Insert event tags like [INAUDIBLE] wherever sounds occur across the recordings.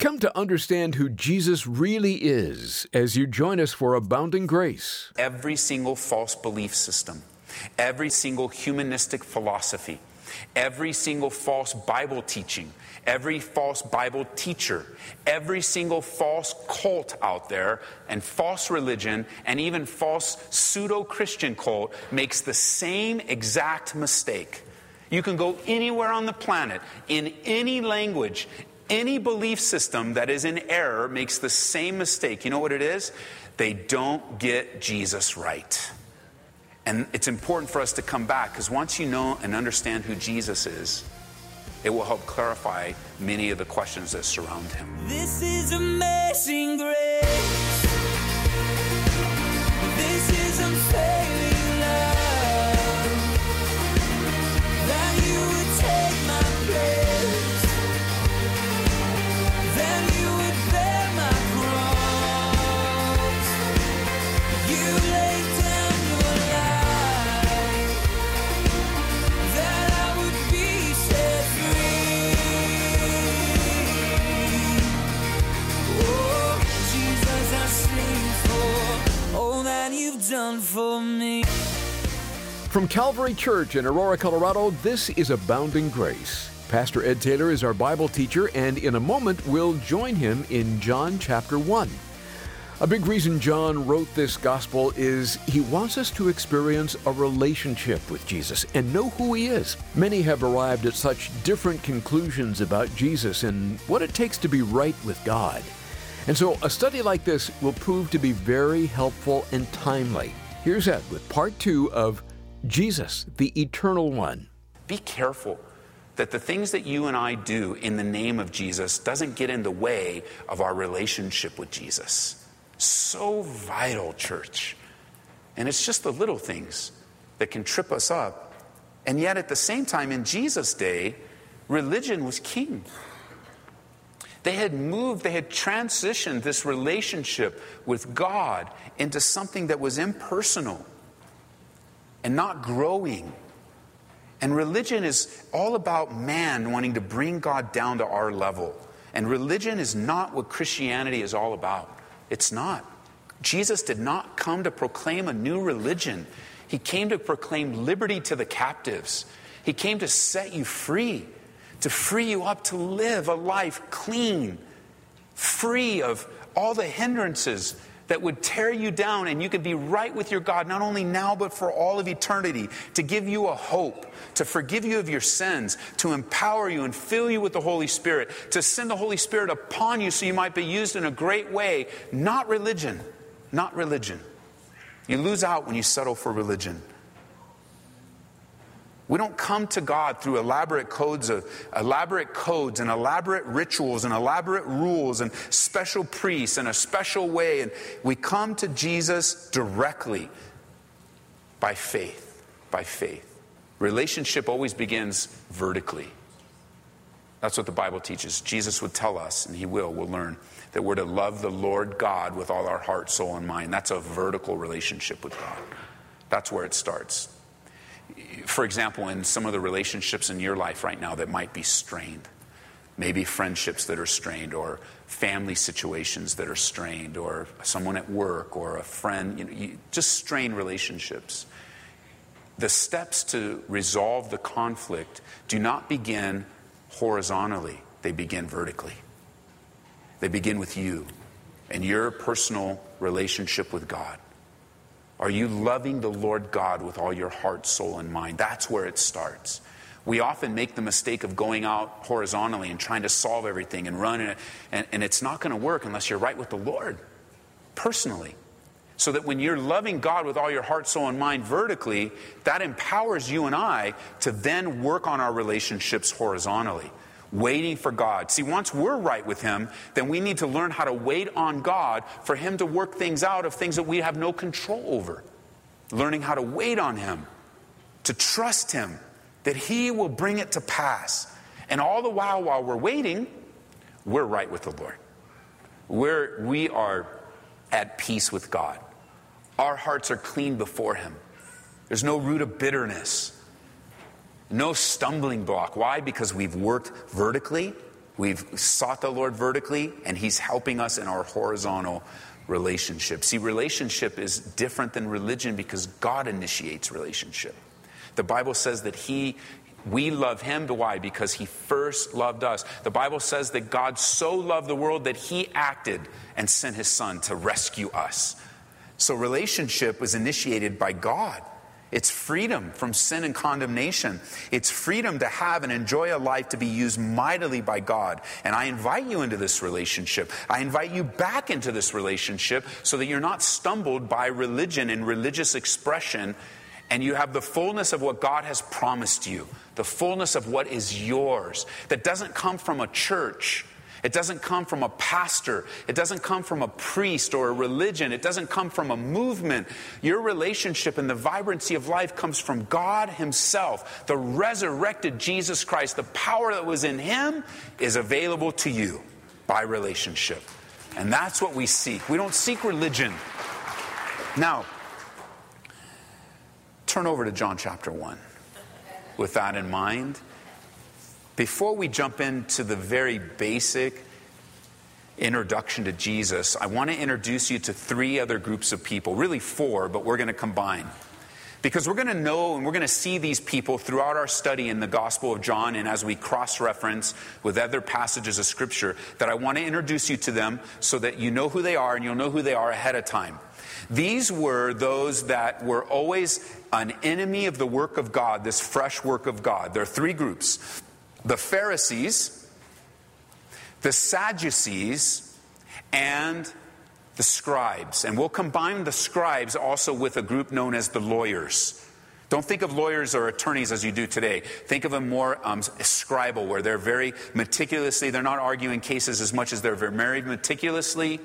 Come to understand who Jesus really is as you join us for Abounding Grace. Every single false belief system, every single humanistic philosophy, every single false Bible teaching, every false Bible teacher, every single false cult out there, and false religion, and even false pseudo Christian cult makes the same exact mistake. You can go anywhere on the planet, in any language, any belief system that is in error makes the same mistake. You know what it is? They don't get Jesus right. And it's important for us to come back because once you know and understand who Jesus is, it will help clarify many of the questions that surround him. This is amazing grace. Calvary Church in Aurora, Colorado, this is Abounding Grace. Pastor Ed Taylor is our Bible teacher, and in a moment we'll join him in John chapter 1. A big reason John wrote this gospel is he wants us to experience a relationship with Jesus and know who he is. Many have arrived at such different conclusions about Jesus and what it takes to be right with God. And so a study like this will prove to be very helpful and timely. Here's Ed with part two of Jesus, the Eternal One. Be careful that the things that you and I do in the name of Jesus doesn't get in the way of our relationship with Jesus. So vital, church. And it's just the little things that can trip us up. And yet, at the same time, in Jesus' day, religion was king. They had moved, they had transitioned this relationship with God into something that was impersonal and not growing. And religion is all about man wanting to bring God down to our level. And religion is not what Christianity is all about. It's not. Jesus did not come to proclaim a new religion, He came to proclaim liberty to the captives. He came to set you free, to free you up to live a life clean, free of all the hindrances that would tear you down, and you could be right with your God, not only now, but for all of eternity, to give you a hope, to forgive you of your sins, to empower you and fill you with the Holy Spirit, to send the Holy Spirit upon you so you might be used in a great way. Not religion, not religion. You lose out when you settle for religion. We don't come to God through elaborate codes of elaborate codes and elaborate rituals and elaborate rules and special priests and a special way. And we come to Jesus directly by faith. By faith. Relationship always begins vertically. That's what the Bible teaches. Jesus would tell us, and he will, we'll learn, that we're to love the Lord God with all our heart, soul, and mind. That's a vertical relationship with God. That's where it starts for example, in some of the relationships in your life right now that might be strained, maybe friendships that are strained, or family situations that are strained, or someone at work, or a friend, you know, you, just strained relationships. The steps to resolve the conflict do not begin horizontally, they begin vertically. They begin with you and your personal relationship with God. Are you loving the Lord God with all your heart, soul, and mind? That's where it starts. We often make the mistake of going out horizontally and trying to solve everything and run, it, and, and it's not going to work unless you're right with the Lord personally. So that when you're loving God with all your heart, soul, and mind vertically, that empowers you and I to then work on our relationships horizontally waiting for God. See, once we're right with Him, then we need to learn how to wait on God for Him to work things out of things that we have no control over. Learning how to wait on Him, to trust Him, that He will bring it to pass. And all the while, while we're waiting, we're right with the Lord. We're, we are at peace with God. Our hearts are clean before Him. There's no root of bitterness. No stumbling block. Why? Because we've worked vertically, We've sought the Lord vertically, and He's helping us in our horizontal relationship. See, relationship is different than religion because God initiates relationship. The Bible says that He we love him why because he first loved us the bible says that god so loved the world that he acted and sent his son to rescue us so relationship was initiated by god it's freedom from sin and condemnation. It's freedom to have and enjoy a life to be used mightily by God. And I invite you into this relationship. I invite you back into this relationship so that you're not stumbled by religion and religious expression and you have the fullness of what God has promised you, the fullness of what is yours, that doesn't come from a church. It doesn't come from a pastor. It doesn't come from a priest or a religion. It doesn't come from a movement. Your relationship and the vibrancy of life comes from God Himself. The resurrected Jesus Christ, the power that was in Him, is available to you by relationship. And that's what we seek. We don't seek religion. Now, turn over to John chapter 1 with that in mind. Before we jump into the very basic introduction to Jesus, I want to introduce you to three other groups of people, really four, but we're going to combine. Because we're going to know and we're going to see these people throughout our study in the Gospel of John and as we cross reference with other passages of Scripture, that I want to introduce you to them so that you know who they are and you'll know who they are ahead of time. These were those that were always an enemy of the work of God, this fresh work of God. There are three groups the Pharisees, the Sadducees, and the scribes. And we'll combine the scribes also with a group known as the lawyers. Don't think of lawyers or attorneys as you do today. Think of them more um, scribal, where they're very meticulously, they're not arguing cases as much as they're very meticulously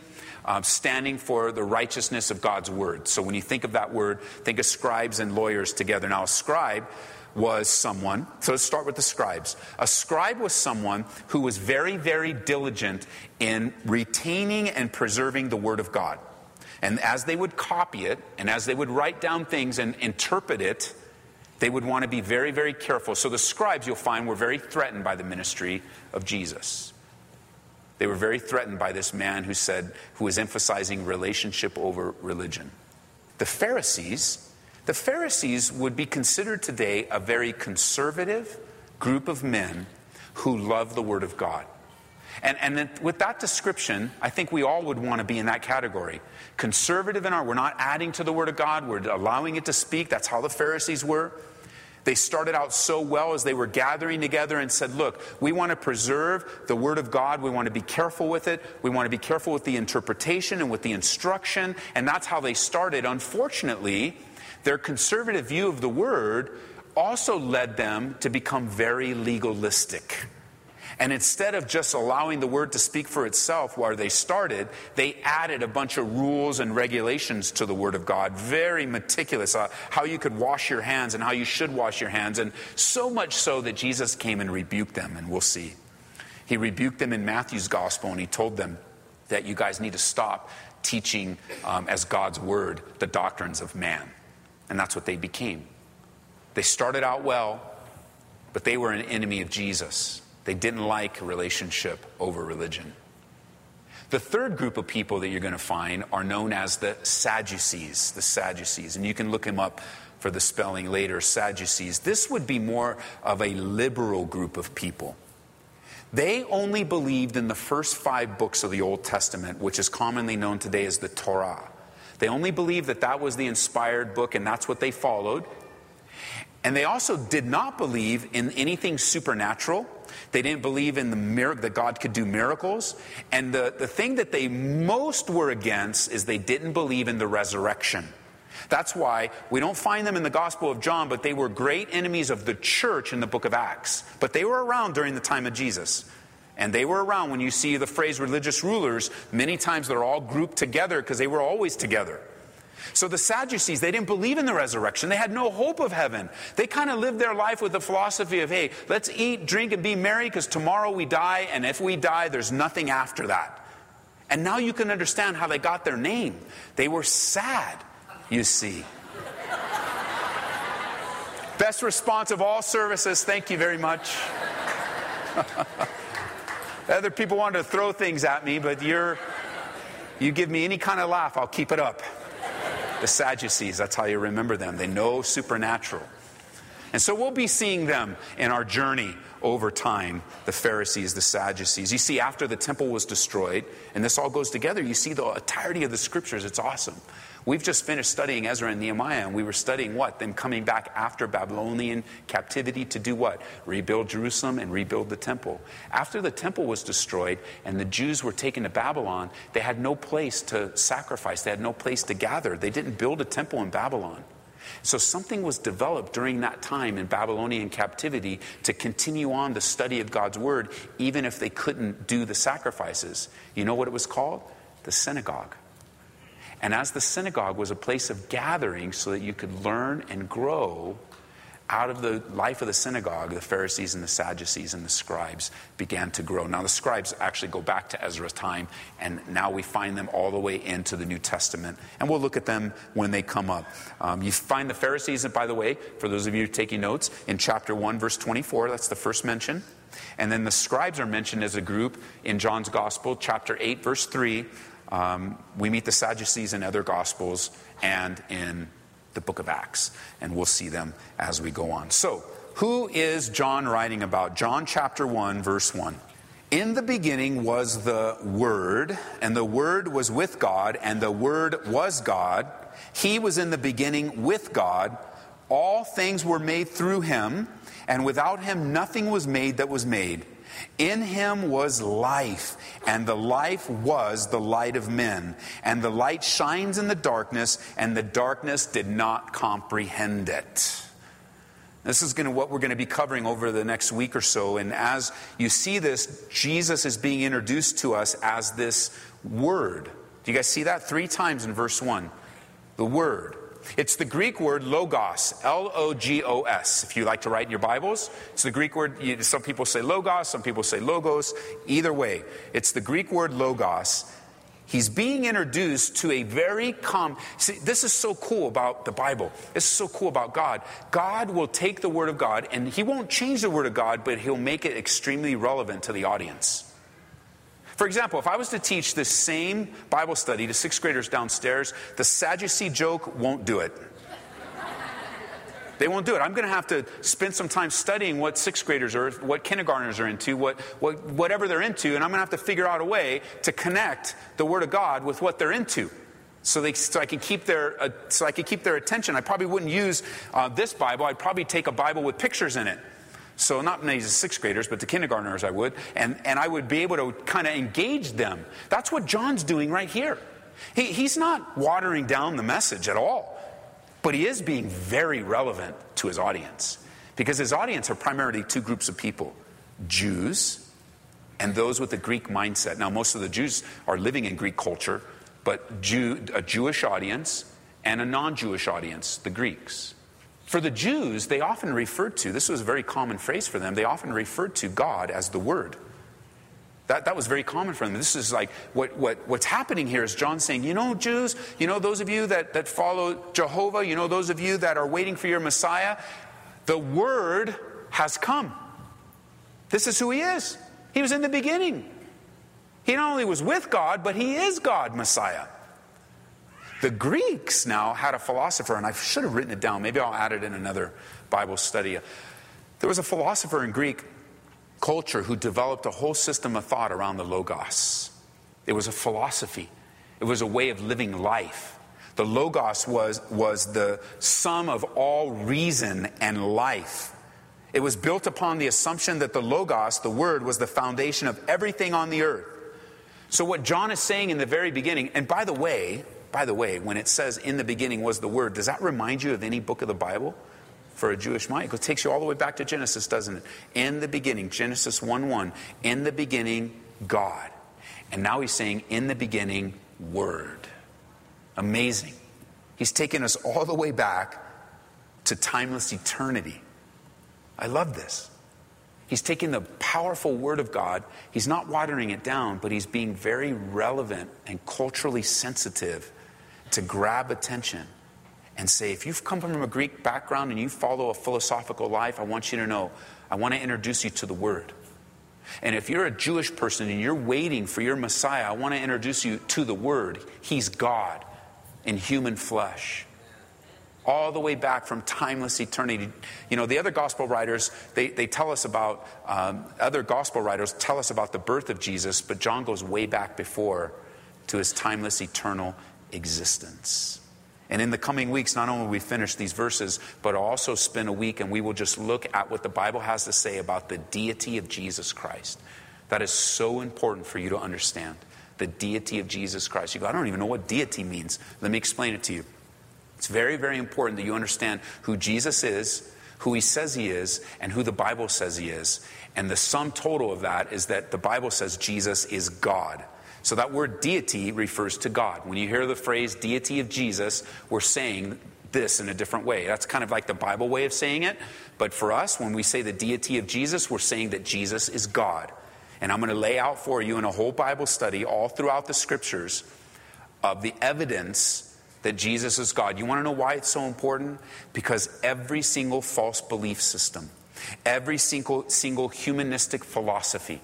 um, standing for the righteousness of God's word. So when you think of that word, think of scribes and lawyers together. Now, a scribe was someone, so let's start with the scribes. A scribe was someone who was very, very diligent in retaining and preserving the Word of God. And as they would copy it, and as they would write down things and interpret it, they would want to be very, very careful. So the scribes, you'll find, were very threatened by the ministry of Jesus. They were very threatened by this man who said, who was emphasizing relationship over religion. The Pharisees, the Pharisees would be considered today a very conservative group of men who love the Word of God. And, and with that description, I think we all would want to be in that category. Conservative in our, we're not adding to the Word of God, we're allowing it to speak. That's how the Pharisees were. They started out so well as they were gathering together and said, Look, we want to preserve the Word of God. We want to be careful with it. We want to be careful with the interpretation and with the instruction. And that's how they started. Unfortunately, their conservative view of the word also led them to become very legalistic. And instead of just allowing the word to speak for itself where they started, they added a bunch of rules and regulations to the word of God. Very meticulous. Uh, how you could wash your hands and how you should wash your hands. And so much so that Jesus came and rebuked them, and we'll see. He rebuked them in Matthew's gospel and he told them that you guys need to stop teaching um, as God's word the doctrines of man. And that's what they became. They started out well, but they were an enemy of Jesus. They didn't like relationship over religion. The third group of people that you're going to find are known as the Sadducees. The Sadducees. And you can look them up for the spelling later Sadducees. This would be more of a liberal group of people. They only believed in the first five books of the Old Testament, which is commonly known today as the Torah. They only believed that that was the inspired book and that's what they followed. And they also did not believe in anything supernatural. They didn't believe in the miracle that God could do miracles. And the, the thing that they most were against is they didn't believe in the resurrection. That's why we don't find them in the Gospel of John, but they were great enemies of the church in the book of Acts. But they were around during the time of Jesus. And they were around when you see the phrase religious rulers, many times they're all grouped together because they were always together. So the Sadducees, they didn't believe in the resurrection. They had no hope of heaven. They kind of lived their life with the philosophy of, hey, let's eat, drink, and be merry because tomorrow we die, and if we die, there's nothing after that. And now you can understand how they got their name. They were sad, you see. Best response of all services. Thank you very much. [LAUGHS] Other people wanted to throw things at me, but you're, you give me any kind of laugh, I'll keep it up. The Sadducees, that's how you remember them. They know supernatural. And so we'll be seeing them in our journey over time the Pharisees, the Sadducees. You see, after the temple was destroyed, and this all goes together, you see the entirety of the scriptures. It's awesome. We've just finished studying Ezra and Nehemiah, and we were studying what? Them coming back after Babylonian captivity to do what? Rebuild Jerusalem and rebuild the temple. After the temple was destroyed and the Jews were taken to Babylon, they had no place to sacrifice, they had no place to gather. They didn't build a temple in Babylon. So something was developed during that time in Babylonian captivity to continue on the study of God's word, even if they couldn't do the sacrifices. You know what it was called? The synagogue. And as the synagogue was a place of gathering so that you could learn and grow, out of the life of the synagogue, the Pharisees and the Sadducees and the scribes began to grow. Now, the scribes actually go back to Ezra's time, and now we find them all the way into the New Testament. And we'll look at them when they come up. Um, you find the Pharisees, and by the way, for those of you taking notes, in chapter 1, verse 24, that's the first mention. And then the scribes are mentioned as a group in John's Gospel, chapter 8, verse 3. Um, we meet the Sadducees in other Gospels and in the book of Acts, and we'll see them as we go on. So, who is John writing about? John chapter 1, verse 1. In the beginning was the Word, and the Word was with God, and the Word was God. He was in the beginning with God. All things were made through him, and without him nothing was made that was made. In him was life, and the life was the light of men. And the light shines in the darkness, and the darkness did not comprehend it. This is going to, what we're going to be covering over the next week or so. And as you see this, Jesus is being introduced to us as this Word. Do you guys see that? Three times in verse 1. The Word. It's the Greek word logos, L O G O S. If you like to write in your Bibles, it's the Greek word. Some people say logos, some people say logos. Either way, it's the Greek word logos. He's being introduced to a very calm. See, this is so cool about the Bible. This is so cool about God. God will take the Word of God and He won't change the Word of God, but He'll make it extremely relevant to the audience. For example, if I was to teach this same Bible study to sixth graders downstairs, the Sadducee joke won't do it. They won't do it. I'm going to have to spend some time studying what sixth graders are, what kindergartners are into, what, what, whatever they're into, and I'm going to have to figure out a way to connect the Word of God with what they're into. So, they, so I can keep their uh, so I can keep their attention. I probably wouldn't use uh, this Bible. I'd probably take a Bible with pictures in it. So not maybe the sixth graders, but the kindergartners I would, and, and I would be able to kind of engage them. That's what John's doing right here. He, he's not watering down the message at all, but he is being very relevant to his audience. Because his audience are primarily two groups of people Jews and those with a Greek mindset. Now, most of the Jews are living in Greek culture, but Jew, a Jewish audience and a non Jewish audience, the Greeks. For the Jews, they often referred to, this was a very common phrase for them, they often referred to God as the Word. That, that was very common for them. This is like what, what, what's happening here is John saying, you know, Jews, you know, those of you that, that follow Jehovah, you know, those of you that are waiting for your Messiah, the Word has come. This is who He is. He was in the beginning. He not only was with God, but He is God, Messiah. The Greeks now had a philosopher, and I should have written it down. Maybe I'll add it in another Bible study. There was a philosopher in Greek culture who developed a whole system of thought around the Logos. It was a philosophy, it was a way of living life. The Logos was, was the sum of all reason and life. It was built upon the assumption that the Logos, the Word, was the foundation of everything on the earth. So, what John is saying in the very beginning, and by the way, by the way, when it says in the beginning was the Word, does that remind you of any book of the Bible for a Jewish mind? It takes you all the way back to Genesis, doesn't it? In the beginning, Genesis 1 1, in the beginning, God. And now he's saying, in the beginning, Word. Amazing. He's taken us all the way back to timeless eternity. I love this. He's taking the powerful Word of God, he's not watering it down, but he's being very relevant and culturally sensitive to grab attention and say, if you've come from a Greek background and you follow a philosophical life, I want you to know, I want to introduce you to the Word. And if you're a Jewish person and you're waiting for your Messiah, I want to introduce you to the Word. He's God in human flesh. All the way back from timeless eternity. You know, the other gospel writers, they, they tell us about, um, other gospel writers tell us about the birth of Jesus, but John goes way back before to his timeless eternal existence. And in the coming weeks, not only will we finish these verses, but also spend a week and we will just look at what the Bible has to say about the deity of Jesus Christ. That is so important for you to understand. The deity of Jesus Christ. You go, I don't even know what deity means. Let me explain it to you. It's very, very important that you understand who Jesus is, who he says he is, and who the Bible says he is. And the sum total of that is that the Bible says Jesus is God. So that word deity refers to God. When you hear the phrase deity of Jesus, we're saying this in a different way. That's kind of like the Bible way of saying it. But for us, when we say the deity of Jesus, we're saying that Jesus is God. And I'm going to lay out for you in a whole Bible study all throughout the scriptures of the evidence that Jesus is God. You want to know why it's so important? Because every single false belief system, every single, single humanistic philosophy,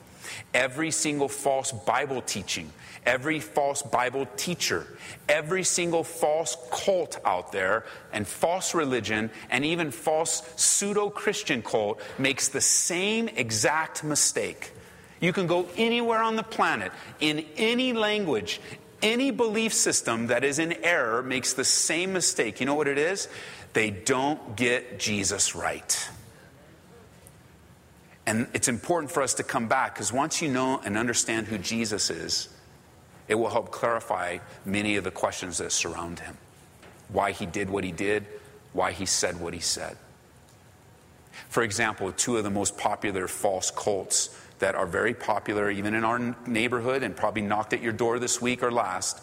Every single false Bible teaching, every false Bible teacher, every single false cult out there, and false religion, and even false pseudo Christian cult makes the same exact mistake. You can go anywhere on the planet, in any language, any belief system that is in error makes the same mistake. You know what it is? They don't get Jesus right. And it's important for us to come back because once you know and understand who Jesus is, it will help clarify many of the questions that surround him. Why he did what he did, why he said what he said. For example, two of the most popular false cults that are very popular even in our neighborhood and probably knocked at your door this week or last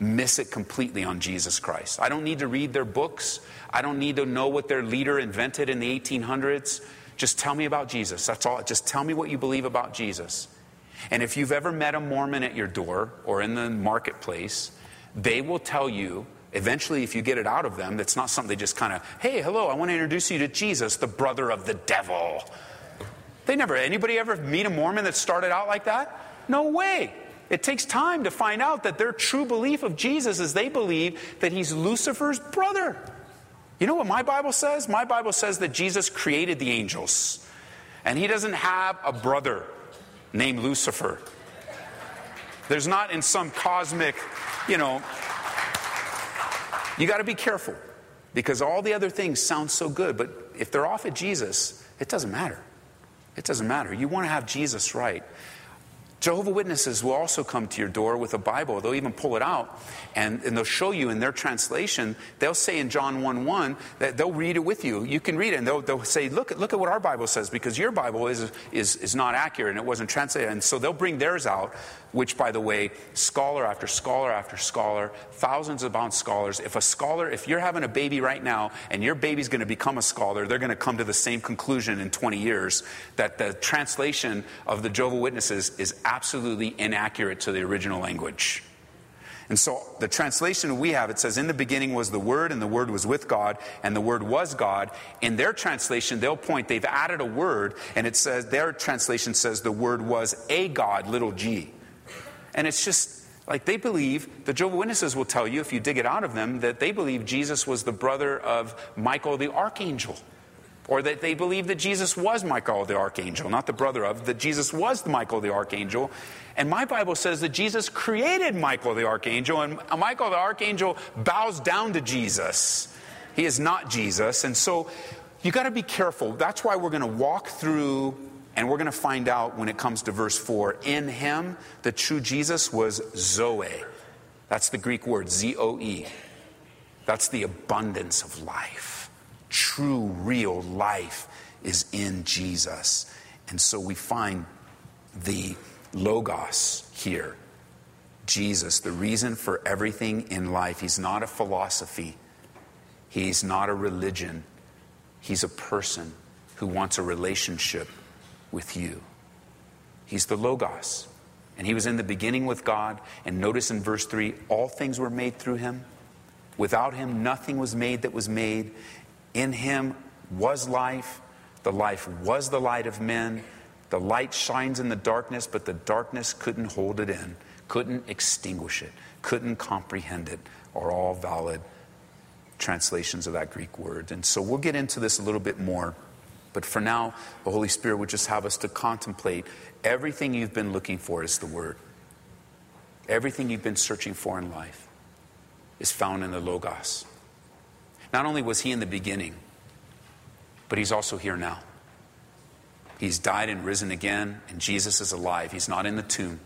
miss it completely on Jesus Christ. I don't need to read their books. I don't need to know what their leader invented in the 1800s. Just tell me about Jesus. That's all. Just tell me what you believe about Jesus. And if you've ever met a Mormon at your door or in the marketplace, they will tell you, eventually, if you get it out of them, that's not something they just kind of, hey, hello, I want to introduce you to Jesus, the brother of the devil. They never, anybody ever meet a Mormon that started out like that? No way. It takes time to find out that their true belief of Jesus is they believe that he's Lucifer's brother. You know what my Bible says? My Bible says that Jesus created the angels, and he doesn't have a brother named Lucifer. There's not in some cosmic, you know. You got to be careful because all the other things sound so good, but if they're off at Jesus, it doesn't matter. It doesn't matter. You want to have Jesus right. Jehovah Witnesses will also come to your door with a Bible. They'll even pull it out and, and they'll show you in their translation. They'll say in John 1 1 that they'll read it with you. You can read it and they'll, they'll say, look, look at what our Bible says because your Bible is, is, is not accurate and it wasn't translated. And so they'll bring theirs out, which, by the way, scholar after scholar after scholar, thousands upon scholars. If a scholar, if you're having a baby right now and your baby's going to become a scholar, they're going to come to the same conclusion in 20 years that the translation of the Jehovah Witnesses is absolutely inaccurate to the original language. And so the translation we have, it says, In the beginning was the Word, and the Word was with God, and the Word was God. In their translation, they'll point, they've added a word, and it says, their translation says the Word was a God, little g. And it's just like they believe, the Jehovah Witnesses will tell you, if you dig it out of them, that they believe Jesus was the brother of Michael the archangel. Or that they believe that Jesus was Michael the archangel, not the brother of, that Jesus was Michael the archangel. And my Bible says that Jesus created Michael the archangel, and Michael the archangel bows down to Jesus. He is not Jesus. And so you got to be careful. That's why we're going to walk through and we're going to find out when it comes to verse 4 in him, the true Jesus was Zoe. That's the Greek word, Z O E. That's the abundance of life true, real life is in Jesus. And so we find the Logos here. Jesus, the reason for everything in life. He's not a philosophy, He's not a religion. He's a person who wants a relationship with you. He's the Logos. And he was in the beginning with God. And notice in verse 3 all things were made through him. Without him, nothing was made that was made. In him was life. The life was the light of men. The light shines in the darkness, but the darkness couldn't hold it in, couldn't extinguish it, couldn't comprehend it, are all valid translations of that Greek word. And so we'll get into this a little bit more. But for now, the Holy Spirit would just have us to contemplate everything you've been looking for is the Word. Everything you've been searching for in life is found in the Logos. Not only was He in the beginning, but He's also here now. He's died and risen again, and Jesus is alive. He's not in the tomb.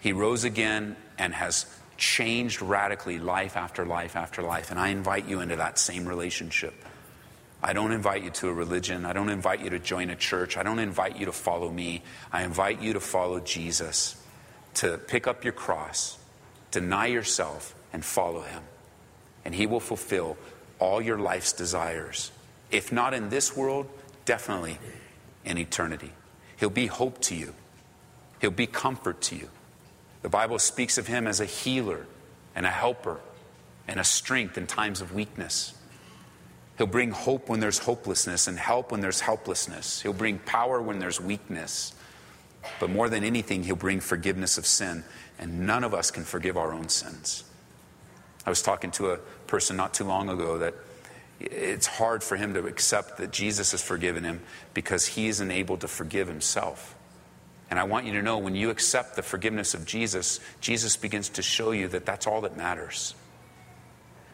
He rose again and has changed radically life after life after life. And I invite you into that same relationship. I don't invite you to a religion. I don't invite you to join a church. I don't invite you to follow me. I invite you to follow Jesus, to pick up your cross, deny yourself, and follow him. And he will fulfill all your life's desires. If not in this world, definitely in eternity. He'll be hope to you, he'll be comfort to you. The Bible speaks of him as a healer and a helper and a strength in times of weakness. He'll bring hope when there's hopelessness and help when there's helplessness. He'll bring power when there's weakness. But more than anything, he'll bring forgiveness of sin. And none of us can forgive our own sins. I was talking to a person not too long ago that it's hard for him to accept that Jesus has forgiven him because he isn't able to forgive himself. And I want you to know when you accept the forgiveness of Jesus, Jesus begins to show you that that's all that matters.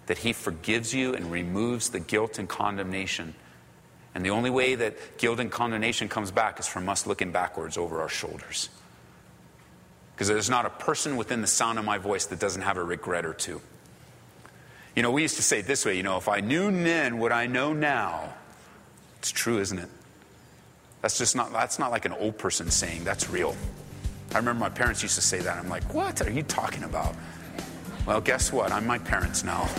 That he forgives you and removes the guilt and condemnation. And the only way that guilt and condemnation comes back is from us looking backwards over our shoulders. Because there's not a person within the sound of my voice that doesn't have a regret or two. You know, we used to say it this way, you know, if I knew then what I know now, it's true, isn't it? That's just not, that's not like an old person saying, that's real. I remember my parents used to say that. I'm like, what are you talking about? Well, guess what? I'm my parents now. [LAUGHS]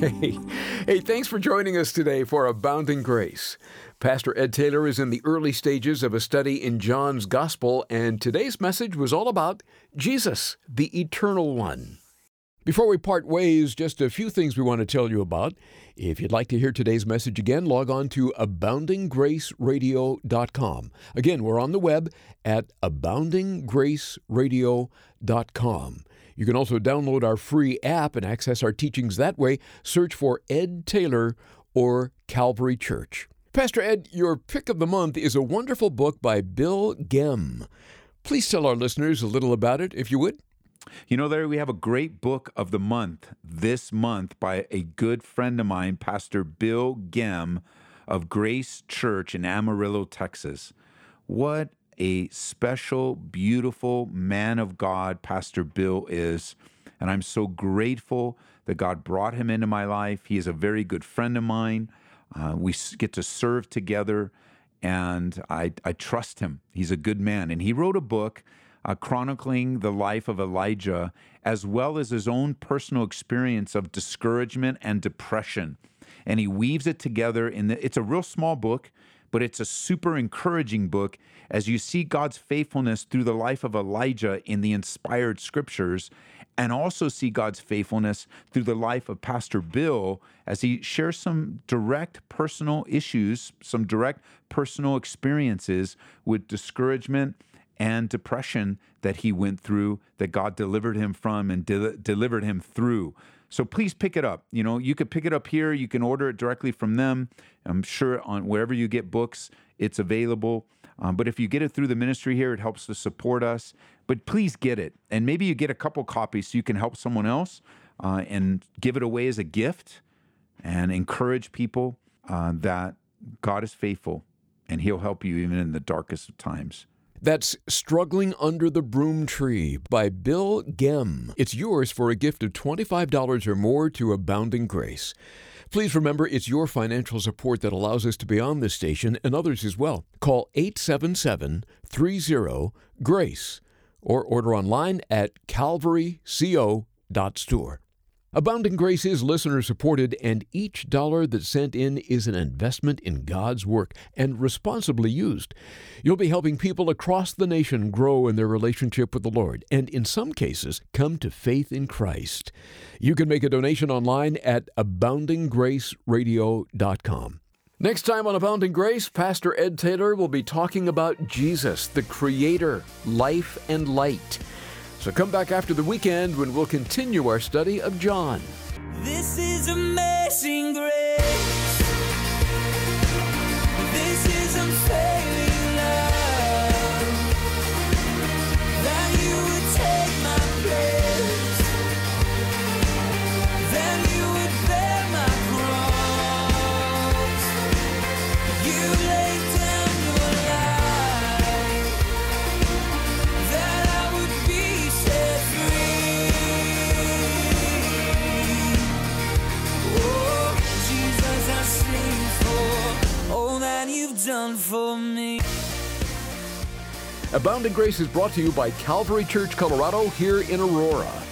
hey, hey, thanks for joining us today for Abounding Grace. Pastor Ed Taylor is in the early stages of a study in John's Gospel, and today's message was all about Jesus, the Eternal One. Before we part ways, just a few things we want to tell you about. If you'd like to hear today's message again, log on to aboundinggraceradio.com. Again, we're on the web at aboundinggraceradio.com. You can also download our free app and access our teachings that way. Search for Ed Taylor or Calvary Church. Pastor Ed, your pick of the month is a wonderful book by Bill Gem. Please tell our listeners a little about it, if you would. You know, Larry, we have a great book of the month this month by a good friend of mine, Pastor Bill Gem of Grace Church in Amarillo, Texas. What a special, beautiful man of God Pastor Bill is. And I'm so grateful that God brought him into my life. He is a very good friend of mine. Uh, we get to serve together, and I, I trust him. He's a good man. And he wrote a book uh, chronicling the life of Elijah, as well as his own personal experience of discouragement and depression. And he weaves it together in the, it's a real small book, but it's a super encouraging book as you see God's faithfulness through the life of Elijah in the inspired scriptures and also see God's faithfulness through the life of Pastor Bill as he shares some direct personal issues, some direct personal experiences with discouragement and depression that he went through, that God delivered him from and de- delivered him through. So please pick it up. You know, you could pick it up here. You can order it directly from them. I'm sure on wherever you get books, it's available. Um, but if you get it through the ministry here, it helps to support us. But please get it, and maybe you get a couple copies so you can help someone else uh, and give it away as a gift and encourage people uh, that God is faithful and He'll help you even in the darkest of times. That's Struggling Under the Broom Tree by Bill Gem. It's yours for a gift of $25 or more to Abounding Grace. Please remember it's your financial support that allows us to be on this station and others as well. Call 877 30 GRACE or order online at calvaryco.store. Abounding Grace is listener supported, and each dollar that's sent in is an investment in God's work and responsibly used. You'll be helping people across the nation grow in their relationship with the Lord, and in some cases, come to faith in Christ. You can make a donation online at aboundinggraceradio.com. Next time on Abounding Grace, Pastor Ed Taylor will be talking about Jesus, the Creator, life, and light. So come back after the weekend when we'll continue our study of John. This is amazing grace. Abounding Grace is brought to you by Calvary Church, Colorado, here in Aurora.